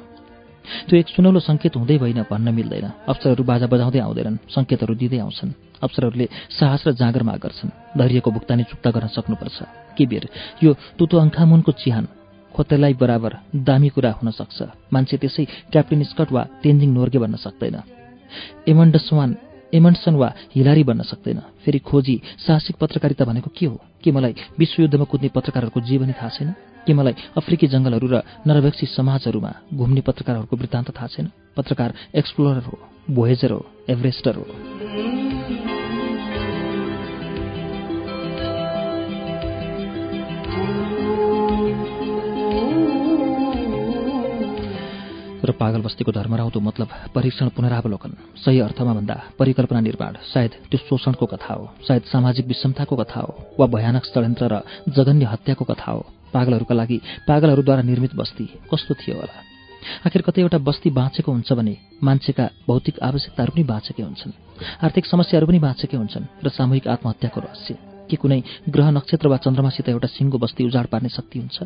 त्यो एक सुनौलो सङ्केत हुँदै होइन भन्न मिल्दैन। अफसरहरू बाजा बजाउँदै आउँदैनन् सङ्केतहरू दिँदै आउँछन्। अफसरहरूले साहस र जाँगर माग गर्छन्। धैर्यको भुक्तानी चुक्ता गर्न सक्नुपर्छ। के बेर यो तुतो अङ्खामुनको चिहान। खोतेलाई बराबर दामी कुरा हुन सक्छ। मान्छे त्यसै क्याप्टेन स्कट वा तेन्जिङ नोर्गे भन्न सक्दैन। एमन्डसवान एमन्डसन वा हिलारी बन्न सक्दैन। फेरि खोजी साहसिक पत्रकारिता भनेको के हो? के मलाई विश्वयुद्धमा कुद्ने पत्रकारहरूको जीवनी थाहा छैन? के मलाई अफ्रिकी जङ्गलहरू र नरभक्षी समाजहरूमा घुम्ने पत्रकारहरूको वृत्तान्त थाहा छैन? पत्रकार एक्सप्लोरर हो भोएजर हो एभरेस्टर हो। र पागल बस्तीको धर्मराउँदो मतलब परीक्षण पुनरावलोकन। सही अर्थमा भन्दा परिकल्पना निर्माण सायद त्यो शोषणको कथा हो सायद सामाजिक विषमताको कथा हो वा भयानक षड्यन्त्र र जघन्य हत्याको कथा हो। पागलहरूका लागि पागलहरूद्वारा निर्मित बस्ती कस्तो थियो होला? आखिर कतै एउटा बस्ती बाँचेको हुन्छ भने मान्छेका भौतिक आवश्यकताहरू पनि बाँचेकै हुन्छन् आर्थिक समस्याहरू पनि बाँचेकै हुन्छन् र सामूहिक आत्महत्याको रहस्य। के कुनै ग्रह नक्षत्र वा चन्द्रमासित एउटा सिङ्गो बस्ती उजाड पार्ने शक्ति हुन्छ?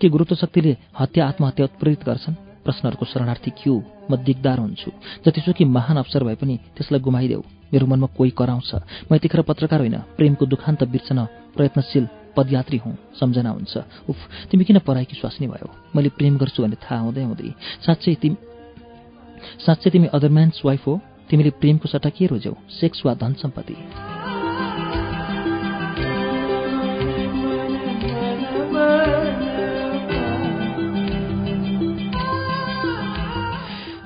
के गुरुत्व शक्तिले हत्या आत्महत्या उत्प्रेरित गर्छन्? प्रश्नहरूको शरणार्थी क्यू? म दिगदार हुन्छु। जतिसुकै महान अवसर भए पनि त्यसलाई गुमाइदेऊ। मेरो मनमा कोही कराउँछ। म यतिखेर पत्रकार होइन। प्रेमको दुखान्त बिर्सन प्रयत्नशील पदयात्री हुँ। सम्झना हुन्छ। उफ तिमी किन पराएकी स्वास्नी भयो? मैले प्रेम गर्छु भन्ने थाहा हुँदै हुँदै। साँच्चै तिमी साँच्चै तिमी अदरम्यान्स वाइफ हो। तिमीले प्रेमको सट्टा के रोज्यौ? सेक्स वा धन सम्पत्ति।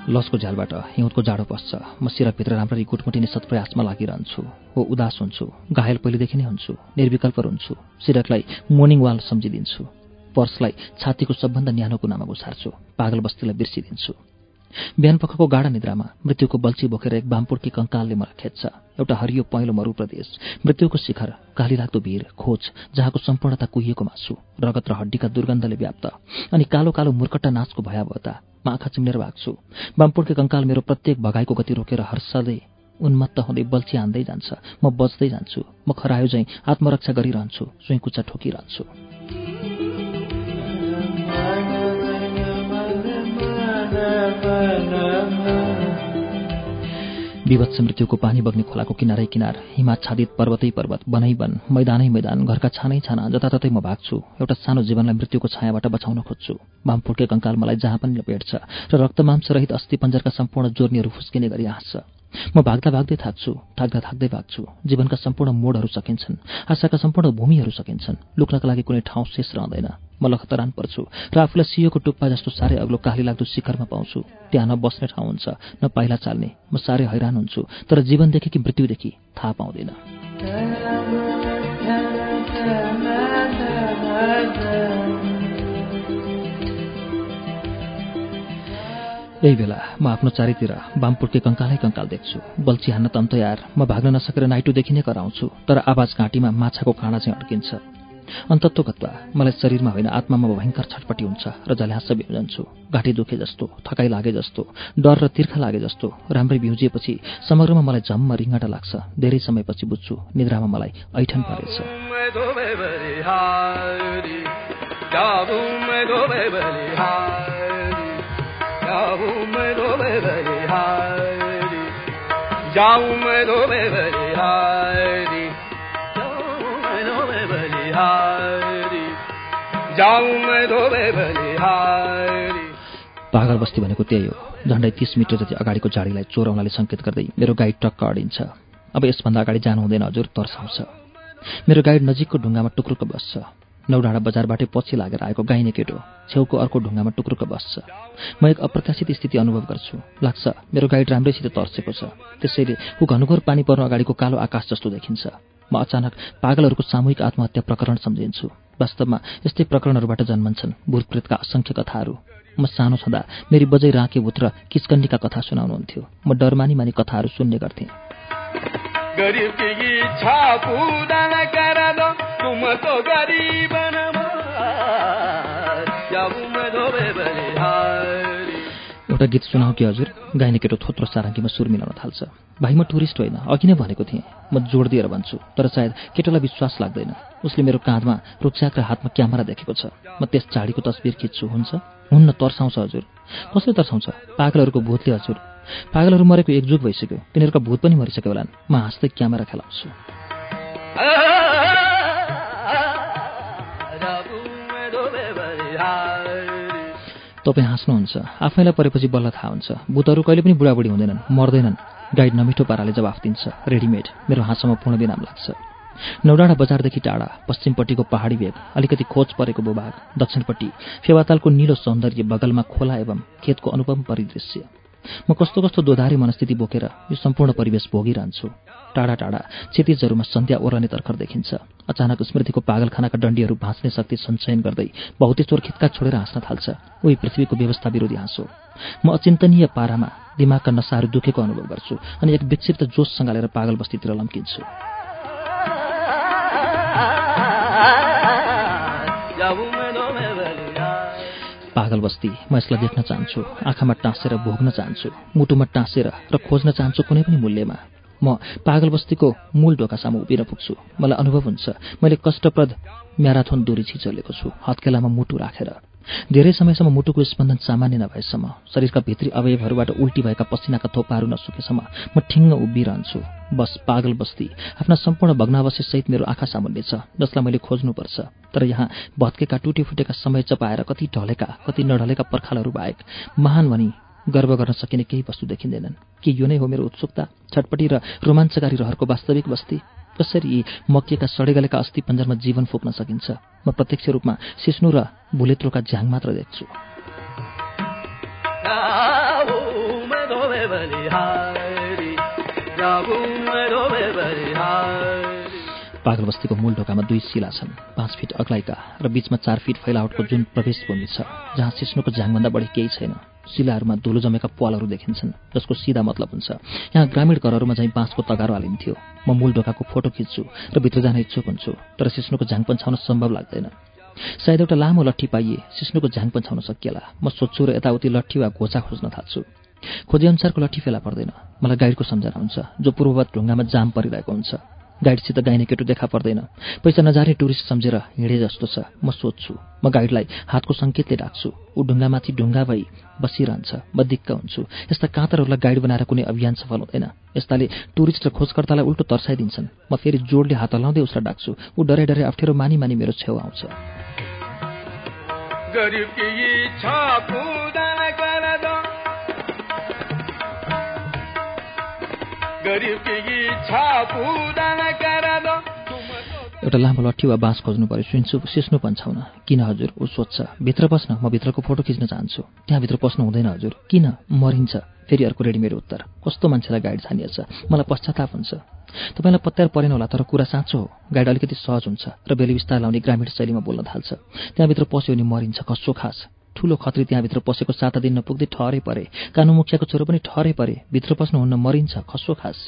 लसको झ्यालबाट हिउँदको जाडो पस्छ। म सिरभित्र राम्ररी गुटमुटिने सत्प्रयासमा लागिरहन्छु हो उदास हुन्छु घायल पहिलेदेखि नै हुन्छु निर्विकल्प हुन्छु सिरकलाई मोर्निङ वाल सम्झिदिन्छु पर्सलाई छातीको सबभन्दा न्यानो कुनामा घुसार्छु पागल बस्तीलाई बिर्सिदिन्छु। बिहान पखको गाढा निद्रामा मृत्युको बल्छी बोकेर एक बामपुर्की कङ्कालले मलाई खेज्छ एउटा हरियो पहेँलो मरु प्रदेश मृत्युको शिखर लाग्दो भिर खोज जहाँको सम्पूर्णता कुहिएको मासु रगत र हड्डीका दुर्गन्धले व्याप्त अनि कालो कालो मुर्कट्टा नाचको भयावहता। आँखा चिम्नेर भाग्छु बामपुर्के कङ्काल मेरो प्रत्येक भगाइको गति रोकेर हर्षदै उन्मत्त हुँदै बल्छी हान्दै जान्छ। म बच्दै जान्छु। म खरायो झैँ आत्मरक्षा गरिरहन्छु। सुइँकुच्चा ठोकिरहन्छु। विभत्स मृत्युको पानी बग्ने खोलाको किनारै किनार हिमाच्छादित पर्वतै पर्वत बनै बन मैदानै मैदान घरका छानै छाना जताततै म भाग्छु। एउटा सानो जीवनलाई मृत्युको छायाबाट बचाउन खोज्छु। फुर्के कङ्काल मलाई जहाँ पनि भेट्छ र रक्तमांसरहित अस्थि पञ्जरका सम्पूर्ण जोर्नीहरू फुस्किने गरी हाँस्छ। म भाग्दा भाग्दै थाक्छु थाक्दा थाक्दै भाग्छु जीवनका सम्पूर्ण मोडहरू सकिन्छन् आशाका सम्पूर्ण भूमिहरू सकिन्छन् लुक्नका लागि कुनै ठाउँ शेष रहँदैन म लखतरान पर्छु र आफूलाई सियोको टुप्पा जस्तो साह्रै अग्लो काली लाग्दो शिखरमा पाउँछु त्यहाँ न बस्ने ठाउँ हुन्छ न पाइला चाल्ने म साह्रै हैरान हुन्छु तर जीवनदेखि कि मृत्युदेखि थाहा पाउँदैन यही बेला म आफ्नो चारैतिर बामपुर्के कङ्कालै कङ्काल देख्छु बल्छी हान्न तन्त यार म भाग्न नसकेर नाइटोदेखि नै कराउँछु तर आवाज घाँटीमा माछाको काँडा चाहिँ अड्किन्छ अन्तत्वगत्वा मलाई शरीरमा होइन आत्मामा भयङ्कर छटपट्टि हुन्छ र झल्यास बिउजन्छु घाँटी दुखे जस्तो थकाइ लागे जस्तो डर र तिर्खा लागे जस्तो राम्रै बिउजिएपछि समग्रमा मलाई झम्म रिङ्गटा लाग्छ धेरै समयपछि बुझ्छु निद्रामा मलाई ऐठन परेछ पागल बस्ती भनेको त्यही हो। झन्डै तिस मिटर जति अगाडिको झाडीलाई चोराउनाले सङ्केत गर्दै मेरो गाइड टक्क अडिन्छ। अब यसभन्दा अगाडि जानु हुँदैन हजुर तर्साउँछ। मेरो गाइड नजिकको ढुङ्गामा टुक्रुक बस्छ। नौडाँडा बजारबाटै पछि लागेर आएको गाइने केटो छेउको अर्को ढुङ्गामा टुक्रुक बस्छ। म एक अप्रत्याशित स्थिति अनुभव गर्छु। लाग्छ मेरो गाइड राम्रैसित तर्सेको छ। त्यसैले ऊ घनघोर पानी पर्नु अगाडिको कालो आकाश जस्तो देखिन्छ। म अचानक पागलहरूको सामूहिक आत्महत्या प्रकरण सम्झिन्छु। वास्तवमा यस्तै प्रकरणहरूबाट जन्मन्छन् भूतप्रेतका असङ्ख्य कथाहरू। म सानो छँदा मेरी बजै राँके भूत र किचकण्डीका कथा सुनाउनुहुन्थ्यो। म डरमानी मानी कथाहरू सुन्ने गर्थेँ। एउटा गीत सुनाऊ कि हजुर? गाइने केटो थोत्रो सारङ्गीमा सुर मिलाउन थाल्छ। भाइ म टुरिस्ट होइन अघि नै भनेको थिएँ। म जोड दिएर भन्छु तर सायद केटोलाई विश्वास लाग्दैन। उसले मेरो काँधमा रुचाक र हातमा क्यामेरा देखेको छ। म त्यस चाडीको तस्बिर खिच्छु हुन्छ? हुन्न तर्साउँछ हजुर। कसले तर्साउँछ? पागलहरूको भूतले हजुर। पागलहरू मरेको एकजुट भइसक्यो। तिनीहरूका भूत पनि मरिसक्यो होला। म हाँस्दै क्यामेरा खेलाउँछु। तपाईँ हाँस्नुहुन्छ। आफैलाई परेपछि बल्ल थाहा हुन्छ। भूतहरू कहिले पनि बुढाबुढी हुँदैनन् मर्दैनन्। गाइड नमिठो पाराले जवाफ दिन्छ। रेडिमेड मेरो हाँसोमा पूर्ण विराम लाग्छ। नौडाँडा बजारदेखि टाढा पश्चिमपट्टिको पहाडी भेग अलिकति खोज परेको भूभाग दक्षिणपट्टि फेवातालको निलो सौन्दर्य बगलमा खोला एवं खेतको अनुपम परिदृश्य। म कस्तो कस्तो दोधारी मनस्थिति बोकेर यो सम्पूर्ण परिवेश भोगिरहन्छु। टाढा टाढा क्षतिजहरूमा सन्ध्या ओर्ने तर्खर देखिन्छ। अचानक स्मृतिको पागलखानाका डन्डीहरू भाँच्ने शक्ति सञ्चयन गर्दै चोर खित्का छोडेर हाँस्न थाल्छ। उही पृथ्वीको व्यवस्था विरोधी हाँसो। म अचिन्तनीय पारामा दिमागका नसाहरू दुखेको अनुभव गर्छु अनि एक विक्षिप्त जोससँग लिएर पागल बस्तीतिर लम्किन्छु। पागल बस्ती। म यसलाई देख्न चाहन्छु आँखामा टाँसेर भोग्न चाहन्छु मुटुमा टाँसेर र खोज्न चाहन्छु कुनै पनि मूल्यमा। म पागल बस्तीको मूल ढोकासम्म उभिन पुग्छु। मलाई अनुभव हुन्छ मैले कष्टप्रद म्याराथोन दूरी छिचोलेको छु। हत्केलामा मुटु राखेर। धेरै समयसम्म मुटुको स्पन्दन सामान्य नभएसम्म शरीरका भित्री अवयवहरूबाट उल्टी भएका पसिनाका थोपाहरू नसुकेसम्म म ठिङ्ग उभिरहन्छु। बस पागल बस्ती आफ्ना सम्पूर्ण भग्नावशेषसहित मेरो आँखा सामुन्ने छ जसलाई मैले खोज्नुपर्छ। तर यहाँ भत्केका टुटे फुटेका समय चपाएर कति ढलेका कति नढलेका पर्खालहरू बाहेक महान भनी गर्व गर्न सकिने केही वस्तु देखिँदैनन्। के यो नै हो मेरो उत्सुकता छटपटी र रोमाञ्चकारी रहरको वास्तविक बस्ती? कसरी यी मकिएका सडेगलेका अस्थि पञ्जरमा जीवन फुक्न सकिन्छ? म प्रत्यक्ष रूपमा सिस्नु र भुलेत्रोका झ्याङ मात्र देख्छु। पागल बस्तीको मूल ढोकामा दुई शिला छन् पाँच फिट अग्लाइका र बिचमा चार फिट फैलावटको जुन प्रवेश भूमि छ जहाँ सिस्नुको झ्याङभन्दा बढी केही छैन। शिलाहरूमा धुलो जमेका पालहरू देखिन्छन् जसको सिधा मतलब हुन्छ यहाँ ग्रामीण घरहरूमा चाहिँ बाँसको तगारो हालिन्थ्यो। म मूल ढोकाको फोटो खिच्छु र भित्र जान इच्छुक हुन्छु तर सिस्नुको झाङ पन्छाउन सम्भव लाग्दैन। सायद एउटा लामो लट्ठी पाइए सिस्नुको झाङ पन्छाउन सकिएला। म सोध्छु र यताउति लट्ठी वा घोचा खोज्न थाल्छु। खोजेअनुसारको लट्ठी फेला पर्दैन। मलाई गाइडको सम्झना हुन्छ जो पूर्ववत ढुङ्गामा जाम परिरहेको हुन्छ। गाइडसित गाइने केटो देखा पर्दैन। पैसा नजाने टुरिस्ट सम्झेर हिँडे जस्तो छ। म सोध्छु म गाइडलाई हातको सङ्केतले डाक्छु ऊ ढुङ्गामाथि ढुङ्गा भई बसिरहन्छ। म दिक्क हुन्छु। यस्ता काँतरहरूलाई गाइड बनाएर कुनै अभियान सफल हुँदैन। यस्ताले टुरिस्ट र खोजकर्तालाई उल्टो तर्साइदिन्छन्। म फेरि जोडले हात हलाउँदै उसलाई डाक्छु। ऊ डरे डरे अप्ठ्यारो मानी मानी मेरो छेउ आउँछ। एउटा लामो लट्ठी वा बाँस खोज्नु पर्यो सुन्छु सिस्नु पन्छाउन किन हजुर? ऊ सोध्छ। भित्र पस्न म भित्रको फोटो खिच्न चाहन्छु। त्यहाँभित्र पस्नु हुँदैन हजुर। किन? मरिन्छ। फेरि अर्को रेडी मेरो उत्तर। कस्तो मान्छेलाई गाइड छानिएछ? मलाई पश्चाताप हुन्छ। तपाईँलाई पत्यार परेन होला तर कुरा साँचो हो। गाइड अलिकति सहज हुन्छ। र बेली विस्तार लाउने ग्रामीण शैलीमा बोल्न थाल्छ। त्यहाँभित्र पस्यो भने मरिन्छ कसो खास? ठुलो खत्री त्यहाँभित्र पसेको साता दिन नपुग्दै ठहरै परे। कानु मुखियाको छोरो पनि ठहरै परे। भित्र पस्नुहुन्न मरिन्छ खसो? खास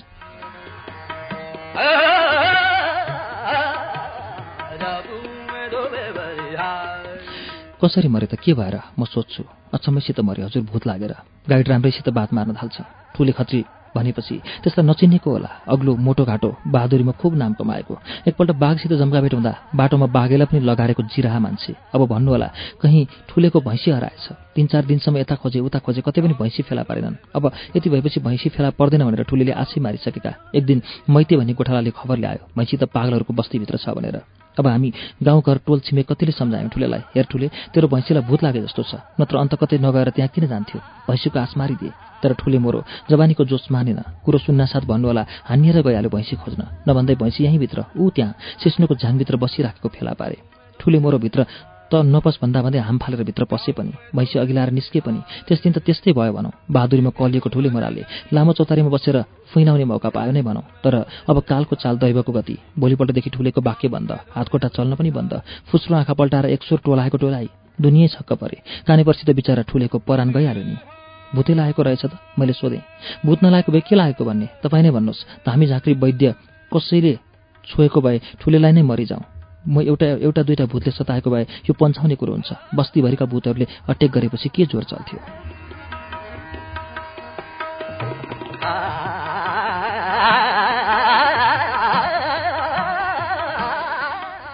कसरी मरे त के भएर? म सोध्छु। अचम्मैसित मरे हजुर भूत लागेर। गाइड राम्रैसित बात मार्न थाल्छ। ठुले खत्री भनेपछि त्यसलाई नचिनेको होला। अग्लो मोटो घाटो बहादुरीमा खुब नाम कमाएको। एकपल्ट बाघसित जम्काभेट हुँदा बाटोमा बाघेलाई पनि लगाएको जिराहा मान्छे। अब भन्नु होला कहीँ ठुलेको भैँसी हराएछ। तिन चार दिनसम्म यता खोजे उता खोजे कतै पनि भैँसी फेला पारेनन्। अब यति भएपछि भैँसी फेला पर्दैन भनेर ठुलेले आशै मारिसकेका। एक दिन मैते भन्ने गोठालाले खबर ल्यायो भैँसी त पागलहरूको बस्तीभित्र छ भनेर। अब हामी गाउँघर टोल छिमेक कतिले सम्झायौँ ठुलेलाई? हेर ठुले तेरो भैँसीलाई भूत लागे जस्तो छ। नत्र अन्त कतै नगएर त्यहाँ किन जान्थ्यो? भैँसीको आश मारिदिए। तर ठुले मोरो जवानीको जोस मानेन। कुरो सुन्नासाथ भन्नुहोला हानिएर गइहाल्यो भैँसी खोज्न। नभन्दै भैँसी यहीँभित्र ऊ त्यहाँ सिस्नुको झाङभित्र बसिराखेको फेला पारे। ठुले मोरोभित्र त नपस भन्दा भन्दै हाम फालेर भित्र पसे पनि भैँसी अघि लाएर निस्के पनि। त्यस दिन त त्यस्तै भयो भनौँ। बहादुरीमा कलिएको ठुले मोराले लामो चौतारीमा बसेर फुइनाउने मौका पायो नै भनौँ। तर अब कालको चाल दैवको गति भोलिपल्टदेखि ठुलेको बाक्य बन्द हातकोटा चल्न पनि बन्द फुस्रो आँखा पल्टाएर एकसोर टोलाएको टोलाइ दुनियाँ छक्क परे। कानेपर्सित बिचरा ठुलेको परान गइहाल्यो नि। भूतै लागेको रहेछ त मैले सोधेँ। भूत नलागेको भए के लागेको भन्ने? तपाईँ नै भन्नुहोस्। धामी झाँक्री वैद्य कसैले छोएको भए ठुलेलाई नै मरिजाउँ। म एउटा एउटा दुईवटा भूतले सताएको भए यो पन्छाउने कुरो हुन्छ। बस्तीभरिका भूतहरूले अट्याक गरेपछि के जोर चल्थ्यो?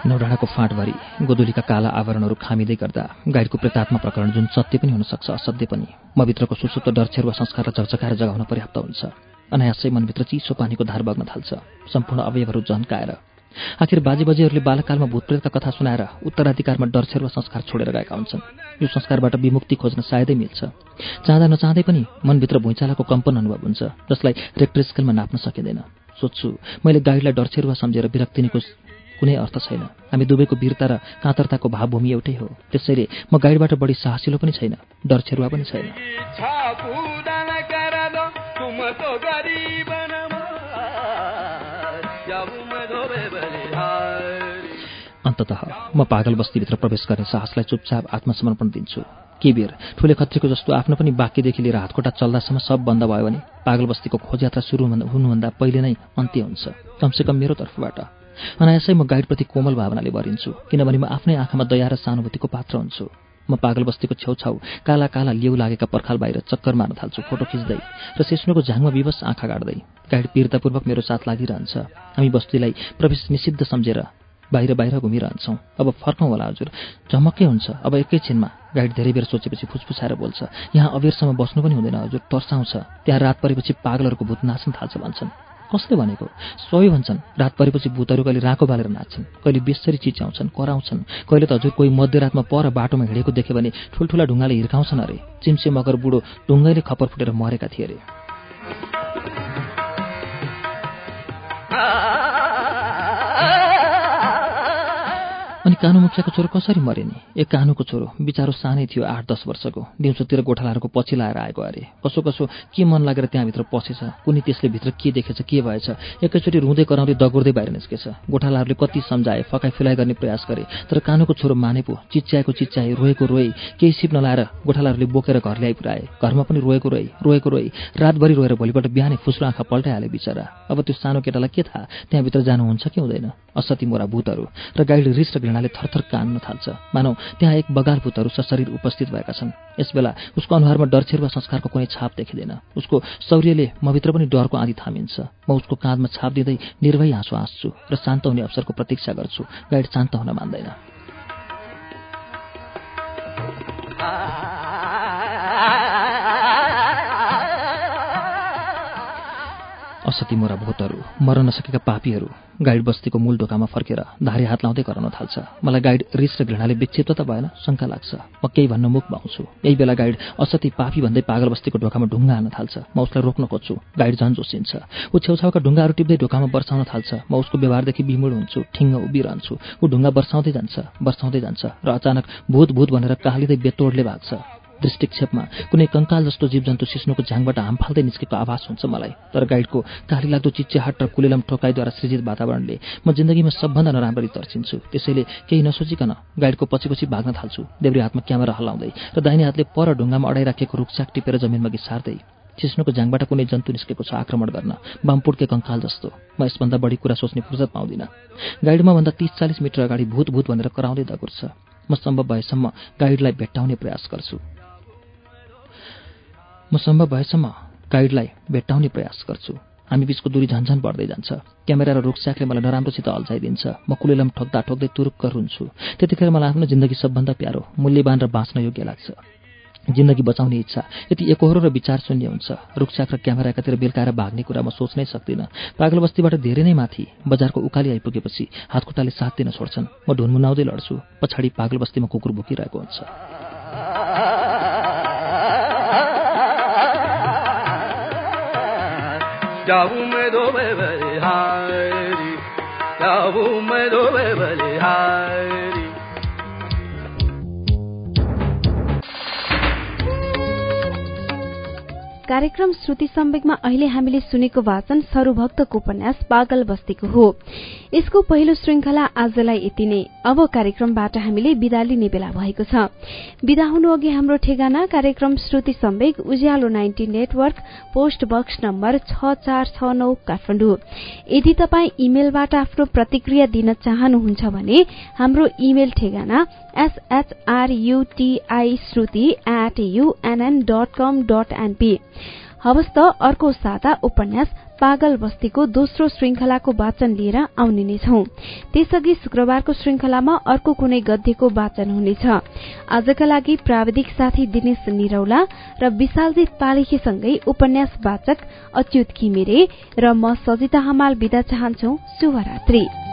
नौडाँडाको फाँटभरि गोदुलीका काला आवरणहरू खामिँदै गर्दा गाइडको प्रेतात्मा प्रकरण जुन सत्य पनि हुनसक्छ असत्य पनि। म भित्रको सुसुप्त डरछेर वा संस्कारलाई झकझकाएर जगाउन पर्याप्त हुन्छ। अनायासै मनभित्र चिसो पानीको धार बग्न थाल्छ। सम्पूर्ण अवयवहरू झन्काएर आखिर बाजे बजेहरूले बालकालमा भूतप्रेतका कथा सुनाएर उत्तराधिकारमा डरछेर संस्कार छोडेर गएका हुन्छन्। यो संस्कारबाट विमुक्ति खोज्न सायदै मिल्छ। चाहँदा नचाहँदै पनि मनभित्र भुइँचालाको कम्पन अनुभव हुन्छ जसलाई रेक्टर नाप्न सकिँदैन। सोध्छु मैले गाइडलाई डरछेरुवा सम्झेर विरक्तिनीको कुनै अर्थ छैन। हामी दुवैको वीरता र काँतरताको भावभूमि एउटै हो। त्यसैले म गाइडबाट बढी साहसिलो पनि छैन डरछेरुवा पनि छैन। अन्तत म पागल बस्तीभित्र प्रवेश गर्ने साहसलाई चुपचाप आत्मसमर्पण दिन्छु। के बेर ठुले खत्रीको जस्तो आफ्नो पनि बाँकीदेखि लिएर हातकोटा चल्दासम्म सब बन्द भयो भने पागल बस्तीको खोजयात्रा सुरु हुनुभन्दा पहिले नै अन्त्य हुन्छ। कमसेकम मेरो तर्फबाट। अनायासै म गाइडप्रति कोमल भावनाले भरिन्छु किनभने म आफ्नै आँखामा दया र सानुभूतिको पात्र हुन्छु। म पागल बस्तीको छेउछाउ काला काला लेउ लागेका पर्खाल बाहिर चक्कर मार्न थाल्छु फोटो खिच्दै र सिस्नोको झाङमा विवश आँखा गाड्दै। गाइड पीरतापूर्वक मेरो साथ लागिरहन्छ। हामी बस्तीलाई प्रवेश निषिद्ध सम्झेर बाहिर बाहिर घुमिरहन्छौँ। अब फर्कौँ होला हजुर। झमक्कै हुन्छ। अब एकैछिनमा गाइड धेरै बेर सोचेपछि फुसफुसाएर बोल्छ। यहाँ अबेरसम्म बस्नु पनि हुँदैन हजुर। तर्साउँछ। त्यहाँ रात परेपछि पागलहरूको भूत नाच्न थाल्छ भन्छन्। कसले भनेको? सबै भन्छन्। रात परेपछि भूतहरू कहिले राको बालेर नाच्छन्। कहिले बेसरी चिच्याउँछन् कराउँछन्। कहिले त हजुर कोही मध्यरातमा पर बाटोमा हिँडेको देख्यो भने ठुल्ठुला ढुङ्गाले हिर्काउँछन् अरे। चिम्से मगर बुढो ढुङ्गैले खपर फुटेर मरेका थिए अरे। कानु मुखियाको छोरो कसरी मरे नि एक कानुको छोरो बिचारो सानै थियो आठ दस वर्षको। दिउँसोतिर गोठालाहरूको पछि लाएर आएको अरे। कसो कसो के मन लागेर त्यहाँभित्र पसेछ? कुनै त्यसले भित्र के देखेछ के भएछ? एकैचोटि रुँदै कराउँदै दगुर्दै बाहिर निस्केछ। गोठालाहरूले कति सम्झाए फकाइ फिलाइ गर्ने प्रयास गरे। तर कानुको छोरो माने पो चिच्याएको चिच्याए रोएको रोए केही सिप नलाएर गोठालाहरूले बोकेर घर ल्याइ पुऱ्याए घरमा पनि रोएको रोए रोएको रोए। रातभरि रोएर भोलिपल्ट बिहानै फुस्रो आँखा पल्टाइहाले बिचरा। अब त्यो सानो केटालाई के थाहा? त्यहाँभित्र जानुहुन्छ कि हुँदैन? असती मोरा भूतहरू। र गाइड रिस र घृणाले थरथर कान्न थाल्छ। मानौ त्यहाँ एक बगाल भूतहरू सशरीर उपस्थित भएका छन्। यसबेला उसको अनुहारमा डरछेर वा संस्कारको कुनै छाप देखिँदैन। उसको शौर्यले मभित्र पनि डरको आँधी थामिन्छ। म उसको काँधमा छाप दिँदै निर्भय हाँसो हाँस्छु र शान्त हुने अवसरको प्रतीक्षा गर्छु। गाइड शान्त हुन मान्दैन। असती मोरा भूतहरू मर्न नसकेका पापीहरू गाइड बस्तीको मूल ढोकामा फर्केर धारे हात लाउँदै कराउन थाल्छ। मलाई गाइड रिस र घृणाले विक्षिप्त त भएन शङ्का लाग्छ। म केही भन्न मुख भाउँछु यही बेला गाइड असती पापी भन्दै पागल बस्तीको ढोकामा ढुङ्गा हान्न थाल्छ। म उसलाई रोक्न खोज्छु। गाइड झन् जोसिन्छ। ऊ छेउछाउका ढुङ्गाहरू टिप्दै ढोकामा वर्षाउन थाल्छ। म उसको व्यवहारदेखि बिमुड हुन्छु ठिङ्ग उभिरहन्छु। ऊ ढुङ्गा वर्षाउँदै जान्छ वर्षाउँदै जान्छ र अचानक भूत भूत भनेर कालिँदै बेतोडले भाग्छ। दृष्टिक्षेपमा कुनै कङ्काल जस्तो जीवजन्तु सिस्नोको झाङबाट हाम फाल्दै निस्केको आभास हुन्छ मलाई। तर गाइडको काली लाग्दो चिच्याहाट र कुलेलम ठोकाइद्वारा सृजित वातावरणले म जिन्दगीमा सबभन्दा नराम्ररी तर्सिन्छु। त्यसैले केही नसोचिकन गाइडको पछि पछि भाग्न थाल्छु। देब्रे हातमा क्यामेरा हल्लाउँदै र दाहिने हातले पर ढुङ्गामा अडाइराखेको रुखसाक टिपेर जमिनमा घिसार्दै सिस्नोको झाङबाट कुनै जन्तु निस्केको छ आक्रमण गर्न बामपुड्के कङ्काल जस्तो। म यसभन्दा बढी कुरा सोच्ने फुर्सद पाउँदिनँ। गाइडमा भन्दा तिस चालिस मिटर अगाडि भूत भूत भनेर कराउँदै दगुर्छ। म सम्भव भएसम्म गाइडलाई भेट्टाउने प्रयास गर्छु। म सम्भव भएसम्म गाइडलाई भेट्टाउने प्रयास गर्छु। हामी बिचको दूरी झन्झन बढ्दै जान्छ। क्यामेरा र रुखस्याकले मलाई नराम्रोसित अल्झाइदिन्छ। म कुलेलम ठोक्दा ठोक्दै तुरुक्क रुन्छु। त्यतिखेर मलाई आफ्नो जिन्दगी सबभन्दा प्यारो मूल्यवान र बाँच्न योग्य लाग्छ। जिन्दगी बचाउने इच्छा यति एकहोरो र विचार शून्य हुन्छ। रुखसाक र क्यामेरा एकातिर बेलकाएर भाग्ने कुरा म सोच्नै सक्दिनँ। पागल बस्तीबाट धेरै नै माथि बजारको उकाली आइपुगेपछि हातखुट्टाले साथ दिन छोड्छन्। म ढुनमुनाउँदै लड्छु। पछाडि पागल बस्तीमा कुकुर भुकिरहेको हुन्छ। में दो बलिहारी जाऊ में दो बलिहारी कार्यक्रम श्रुति सम्वेकमा अहिले हामीले सुनेको वाचन सरूभक्तको उपन्यास पागल बस्तीको हो। यसको पहिलो श्रृंखला आजलाई यति नै। अब कार्यक्रमबाट हामीले विदा लिने बेला भएको छ। विदा हुनु अघि हाम्रो ठेगाना कार्यक्रम Shruti Sambek Ujyaalo ninety network post box number छ चार छ नौ काठमाडौँ। यदि तपाई इमेलबाट आफ्नो प्रतिक्रिया दिन चाहनुहुन्छ भने हाम्रो इमेल ठेगाना एसएचआरयुटीआई श्रुति एट डट त अर्को साता उपन्यास पागल बस्तीको दोस्रो श्रृंखलाको वाचन लिएर आउने नै छौं। त्यसअघि शुक्रबारको श्रृंखलामा अर्को कुनै गद्यको वाचन हुनेछ। आजका लागि प्राविधिक साथी दिनेश निरौला र विशालजित पालेखीसँगै उपन्यास वाचक अच्युत घिमिरे र म सजिता हमाल विदा चाहन्छौ। शुभरात्री।